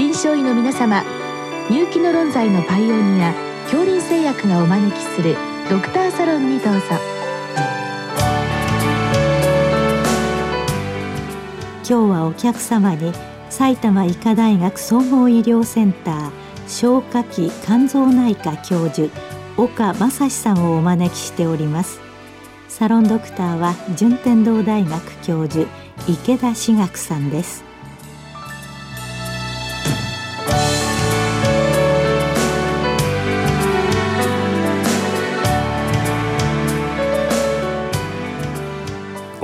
臨床医の皆様入気の論剤のパイオニア恐林製薬がお招きするドクターサロンにどうぞ。今日はお客様に埼玉医科大学総合医療センター消化器肝臓内科教授岡正史さんをお招きしております。サロンドクターは順天堂大学教授池田志学さんです。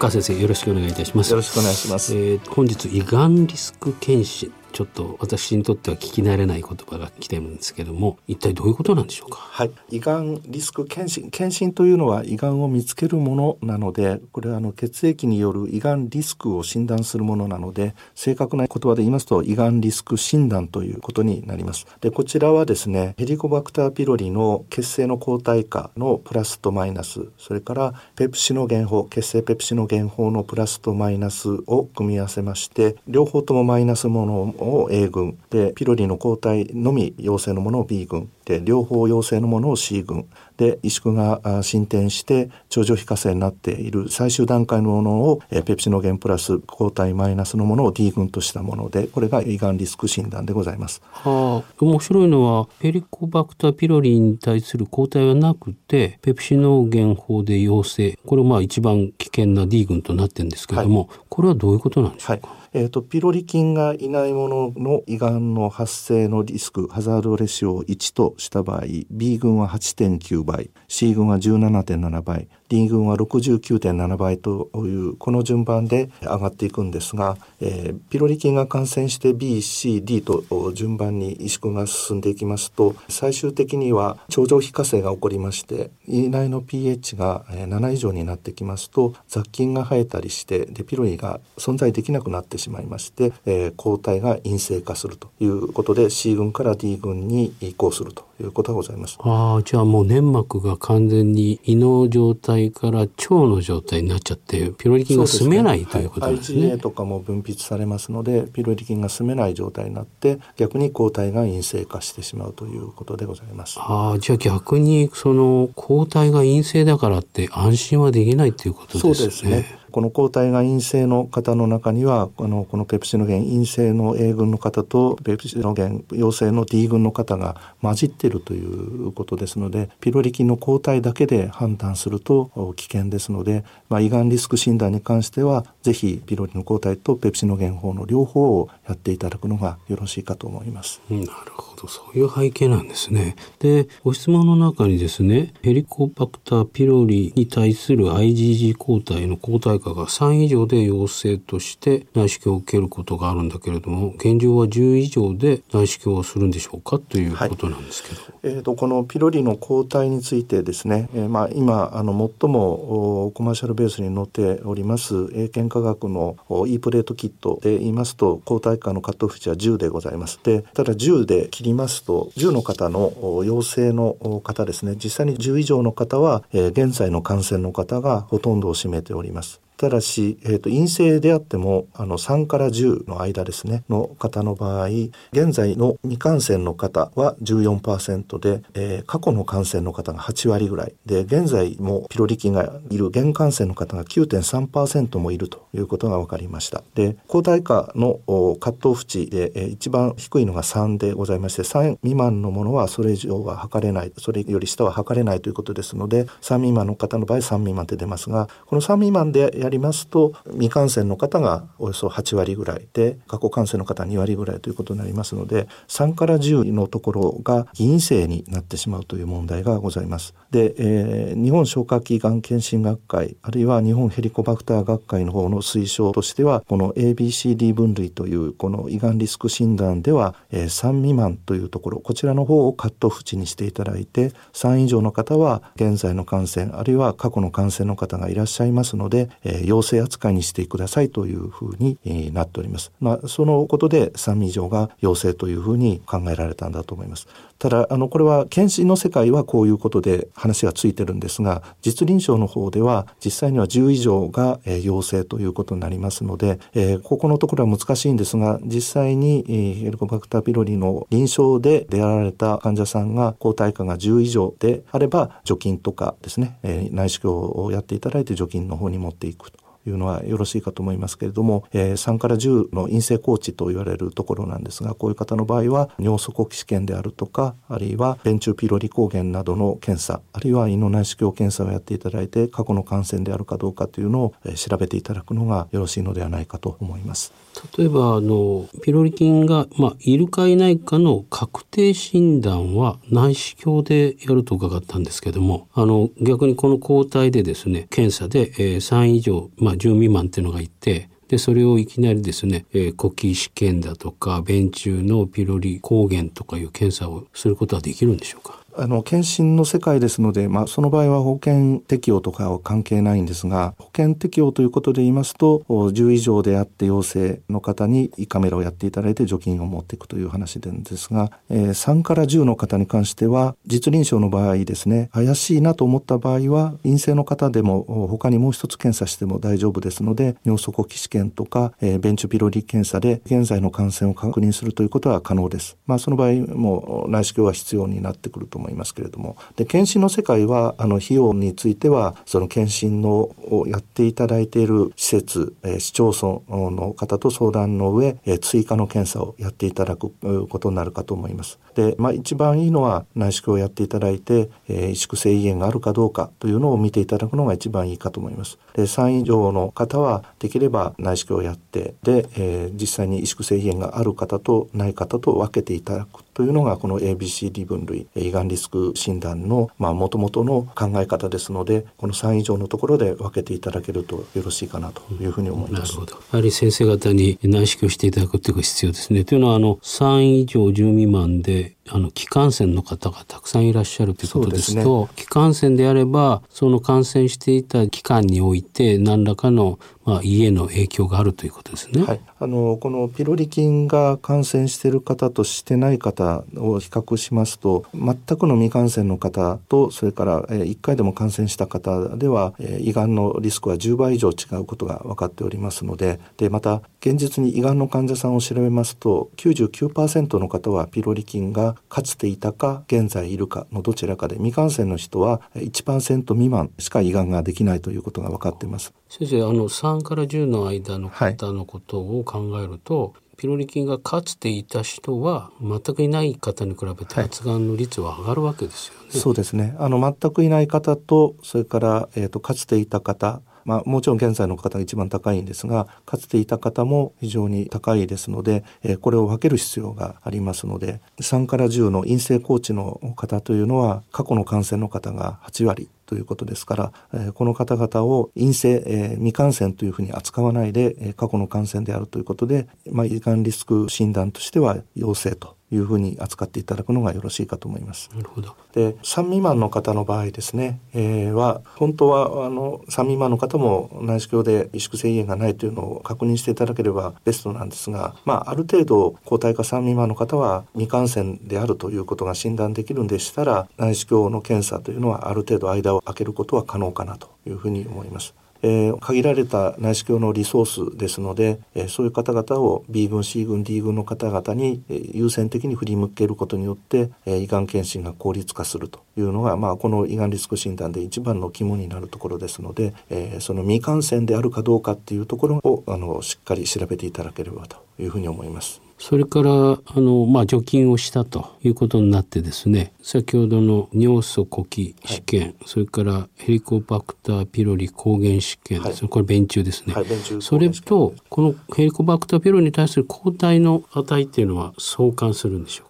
岡先生よろしくお願いいたします。よろしくお願いします、えー、本日胃がんリスク検診ちょっと私にとっては聞き慣れない言葉が来てるんですけども一体どういうことなんでしょうか？はい。胃がんリスク検診検診というのは胃がんを見つけるものなのでこれはあの血液による胃がんリスクを診断するものなので正確な言葉で言いますと胃がんリスク診断ということになります。でこちらはですねヘリコバクターピロリの血清の抗体価のプラスとマイナスそれからペプシノ原法血清ペプシノ原法のプラスとマイナスを組み合わせまして両方ともマイナスものを A 群でピロリの抗体のみ陽性のものを B 群で両方陽性のものを C 群で萎縮が進展して頂上非活性になっている最終段階のものをペプシノゲンプラス抗体マイナスのものを D 群としたものでこれが胃がんリスク診断でございます。はあ、面白いのはペリコバクターピロリに対する抗体はなくてペプシノゲン法で陽性。これまあ一番危険な D 群となってるんですけれども、はい、これはどういうことなんでしょうか、はいえーと、ピロリ菌がいないものの胃がんの発生のリスクハザードレシオを1とした場合 B 群は8.9倍 C 群は17.7倍 D 群は69.7倍というこの順番で上がっていくんですが、えー、ピロリ菌が感染して B、C、D と順番に萎縮が進んでいきますと最終的には頂上非活性が起こりまして胃内の pH が7以上になってきますと雑菌が生えたりしてでピロリが存在できなくなってしまいまして、えー、抗体が陰性化するということで C 群から D 群に移行すると。いうことがございます。ああ、じゃあもう粘膜が完全に胃の状態から腸の状態になっちゃってピロリ菌が住めない、ね、ということですね。IgA とかも分泌されますのでピロリ菌が住めない状態になって逆に抗体が陰性化してしまうということでございます。ああ、じゃあ逆にその抗体が陰性だからって安心はできないということですね。そうですね。この抗体が陰性の方の中にはあのこのペプシノゲン陰性の A 群の方とペプシノゲン陽性の D 群の方が混じっているということですのでピロリ菌の抗体だけで判断すると危険ですので、まあ、胃がんリスク診断に関してはぜひピロリの抗体とペプシノゲン法の両方をやっていただくのがよろしいかと思います。なるほどそういう背景なんですね。でご質問の中にですねヘリコバクターピロリに対する IgG 抗体の抗体価が3以上で陽性として内視鏡を受けることがあるんだけれども現状は10以上で内視鏡をするんでしょうかということなんですけど、はい、えーと、このピロリの抗体についてですね、えー、まあ今あの最もコマーシャルベースに載っております英検科学の E プレートキットで言いますと抗体価のカットオフ値は10でございます。でただ10で切りますと10の方の陽性の方ですね。実際に10以上の方は、え、現在の感染の方がほとんどを占めております。ただし、えーと、陰性であってもあの3から10の間ですねの方の場合現在の未感染の方は14%で、えー、過去の感染の方が8割ぐらいで現在もピロリ菌がいる現感染の方が9.3%もいるということが分かりました。で抗体価のカットオフ値で、えー、一番低いのが3でございまして3未満のものはそれ以上は測れないそれより下は測れないということですので3未満の方の場合3未満って出ますがこの3未満でやりますと未感染の方がおよそ8割ぐらいで過去感染の方2割ぐらいということになりますので3から10のところが陰性になってしまうという問題がございます。で、えー、日本消化器がん検診学会あるいは日本ヘリコバクター学会の方の推奨としてはこの ABCD 分類というこの胃がんリスク診断では、えー、3未満というところこちらの方をカットオフ値にしていただいて3以上の方は現在の感染あるいは過去の感染の方がいらっしゃいますので、ええー、陽性扱いにしてくださいというふうに、えー、なっております。まあ、そのことで3味以上が陽性というふうに考えられたんだと思います。ただ、あの、これは検診の世界はこういうことで話がついてるんですが、実臨床の方では実際には10以上が、えー、陽性ということになりますので、えー、ここのところは難しいんですが、実際に、えー、ヘリコバクターピロリの臨床で出会われた患者さんが抗体価が10以上であれば、除菌とかですね、えー、内視鏡をやっていただいて除菌の方に持っていくと。いうのはよろしいかと思いますけれども、えー、3から10の陰性コーチと言われるところなんですがこういう方の場合は尿素呼吸試験であるとかあるいは便中ピロリ抗原などの検査あるいは胃の内視鏡検査をやっていただいて過去の感染であるかどうかというのを、えー、調べていただくのがよろしいのではないかと思います。例えばあのピロリ菌が、まあ、いるかいないかの確定診断は内視鏡でやると伺ったんですけどもあの逆にこの抗体でですね検査で、えー、3以上、まあ、ま10未満っていうのがいてでそれをいきなりですね、えー、呼吸試験だとか便中のピロリ抗原とかいう検査をすることはできるんでしょうか？あの検診の世界ですので、まあ、その場合は保険適用とかは関係ないんですが保険適用ということで言いますと10以上であって陽性の方に胃カメラをやっていただいて除菌を持っていくという話なんですが、えー、3から10の方に関しては実臨床の場合ですね怪しいなと思った場合は陰性の方でも他にもう一つ検査しても大丈夫ですので尿素呼吸試験とか、えー、ベンチュピロリ検査で現在の感染を確認するということは可能です。まあ、その場合も内視鏡は必要になってくると思いますけれどもで検診の世界はあの費用についてはその検診のをやっていただいている施設、えー、市町村の方と相談の上、えー、追加の検査をやっていただくことになるかと思います。で、まあ、一番いいのは内視鏡をやっていただいて、えー、萎縮性胃炎があるかどうかというのを見ていただくのが一番いいかと思います。で3以上の方はできれば内視鏡をやってで、えー、実際に萎縮性胃炎がある方とない方と分けていただくというのがこの ABCD 分類胃がんリスク診断のもともとの考え方ですのでこの3以上のところで分けていただけるとよろしいかなというふうに思います。なるほどやはり先生方に内視鏡していただくというが必要ですね。というのはあの3以上10未満であの気感染の方がたくさんいらっしゃるということですと、ね、気感染であればその感染していた期間において何らかのまあ、胃への影響があるということですね。はい、あのこのピロリ菌が感染している方としてない方を比較しますと全くの未感染の方とそれから、えー、1回でも感染した方では、えー、胃がんのリスクは10倍以上違うことが分かっておりますのででまた現実に胃がんの患者さんを調べますと99%の方はピロリ菌がかつていたか現在いるかのどちらかで未感染の人は1%未満しか胃がんができないということが分かっています。先生あの3から10の間の方のことを考えると、はい、ピロリ菌がかつていた人は全くいない方に比べて発がんの率は上がるわけですよね。はい、そうですねあの全くいない方とそれから、えーと、かつていた方まあ、もちろん現在の方が一番高いんですがかつていた方も非常に高いですので、これを分ける必要がありますので3から10の陰性コーチの方というのは過去の感染の方が8割ということですから、この方々を陰性、未感染というふうに扱わないで、過去の感染であるということで、まあ、胃がんリスク診断としては陽性というふうに扱っていただくのがよろしいかと思います。なるほど。で、3未満の方の場合ですね、えー、は本当はあの3未満の方も内視鏡で萎縮性胃炎がないというのを確認していただければベストなんですが、まあある程度抗体化3未満の方は未感染であるということが診断できるんでしたら内視鏡の検査というのはある程度間を空けることは可能かなというふうに思います。えー、限られた内視鏡のリソースですので、えー、そういう方々を B 群 C 群 D 群の方々に、えー、優先的に振り向けることによって、えー、胃がん検診が効率化するというのが、まあ、この胃がんリスク診断で一番の肝になるところですので、えー、その未感染であるかどうかっていうところをあのしっかり調べていただければというふうに思います。それからあの、まあ、除菌をしたということになってですね先ほどの尿素呼吸試験、はい、それからヘリコバクターピロリ抗原試験、はい、それこれ便中ですね、はい、それとこのヘリコバクターピロリに対する抗体の値っていうのは相関するんでしょうか？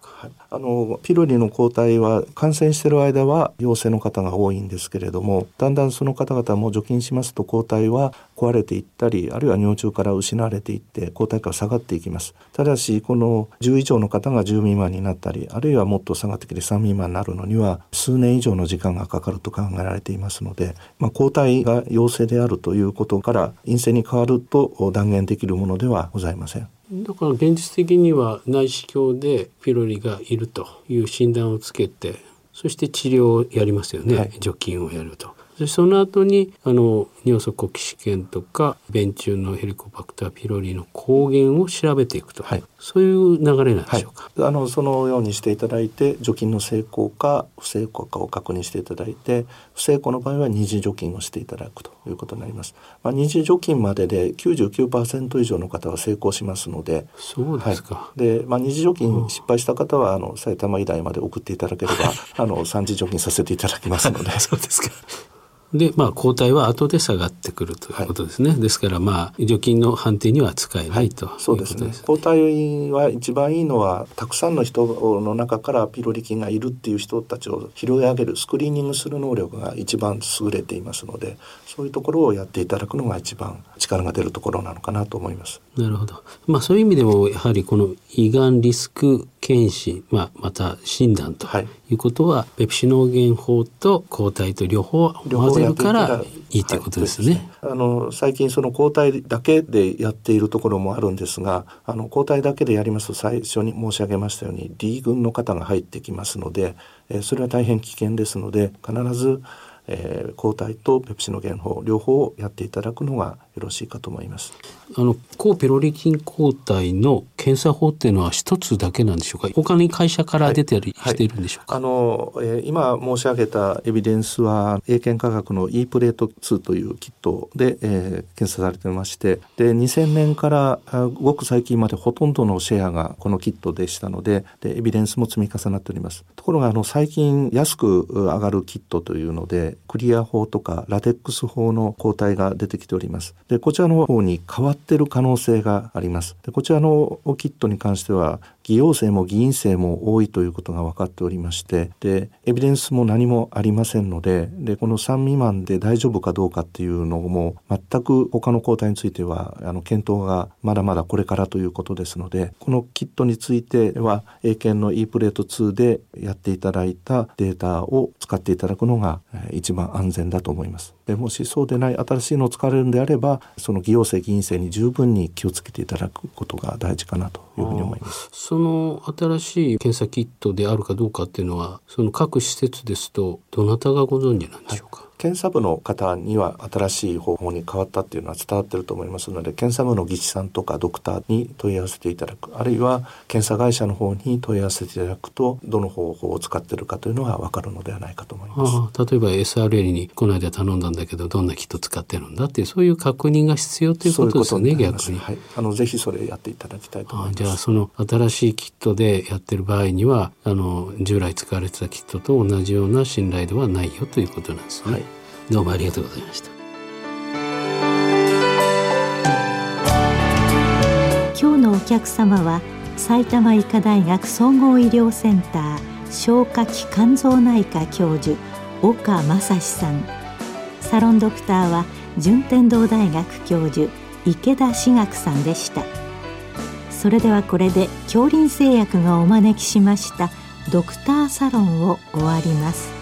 あのピロリの抗体は感染している間は陽性の方が多いんですけれどもだんだんその方々も除菌しますと抗体は壊れていったりあるいは尿中から失われていって抗体価が下がっていきますただしこの10以上の方が10未満になったりあるいはもっと下がってきて3未満になるのには数年以上の時間がかかると考えられていますので、まあ、抗体が陽性であるということから陰性に変わると断言できるものではございません。だから現実的には内視鏡でピロリがいるという診断をつけてそして治療をやりますよね、はい、除菌をやると。でその後にあの尿素呼気試験とか便中のヘリコバクターピロリの抗原を調べていくと、はい、そういう流れなんでしょうか、はい、あのそのようにしていただいて除菌の成功か不成功かを確認していただいて不成功の場合は二次除菌をしていただくということになります、まあ、二次除菌までで99%以上の方は成功しますので。そうですか、はい、で、まあ、二次除菌失敗した方はあの埼玉医大まで送っていただければあの三次除菌させていただきますので。そうですかで、まあ、抗体は後で下がってくるということですね。はい、ですから、まあ、除菌の判定には使えない、ということですね。抗体は一番いいのは、たくさんの人の中からピロリ菌がいるっていう人たちを拾い上げる、スクリーニングする能力が一番優れていますので、そういうところをやっていただくのが一番力が出るところなのかなと思います。なるほど。まあ、そういう意味でも、やはりこの胃がんリスク検診、まあ、また診断ということは、はい、ペプシノーゲン法と抗体と両方混ぜるからいいということですね。はい、あの最近その抗体だけでやっているところもあるんですがあの抗体だけでやりますと最初に申し上げましたように D 群の方が入ってきますので、えー、それは大変危険ですので必ずえー、抗体とペプシノゲン法両方やっていただくのがよろしいかと思います。あの抗ペロリ菌抗体の検査法っていうのは一つだけなんでしょうか？他に会社から出てりしているんでしょうか？はいはい、あの、えー、今申し上げたエビデンスは英検科学の E プレート2というキットで、えー、検査されてまして、で2000年からごく最近までほとんどのシェアがこのキットでしたので、でエビデンスも積み重なっております。ところがあの最近安く上がるキットというので、クリア法とかラテックス法の抗体が出てきております。でこちらの方に変わってる可能性があります。でこちらのキットに関しては偽陽性も偽陰性も多いということが分かっておりましてでエビデンスも何もありませんのででこの3未満で大丈夫かどうかっていうのも全く他の抗体についてはあの検討がまだまだこれからということですのでこのキットについては英検の E プレート2でやっていただいたデータを使っていただくのが一番安全だと思います。でもしそうでない新しいのを使われるんであればその偽陽性偽陰性に十分に気をつけていただくことが大事かなというふうに思います。その新しい検査キットであるかどうかっていうのはその各施設ですとどなたがご存知なんでしょうか、はい検査部の方には新しい方法に変わったっていうのは伝わってると思いますので検査部の技師さんとかドクターに問い合わせていただく。あるいは検査会社の方に問い合わせていただくとどの方法を使ってるかというのが分かるのではないかと思います。例えば SRL にこの間頼んだんだけどどんなキット使ってるんだっていうそういう確認が必要ということですね逆に、はい、あのぜひそれやっていただきたいと思います。じゃあその新しいキットでやってる場合にはあの従来使われてたキットと同じような信頼度はないよということなんですね、はいどうもありがとうございました。今日のお客様は埼玉医科大学総合医療センター消化器肝臓内科教授岡正史さん。サロンドクターは順天堂大学教授池田志学さんでした。それではこれで恐林製薬がお招きしましたドクターサロンを終わります。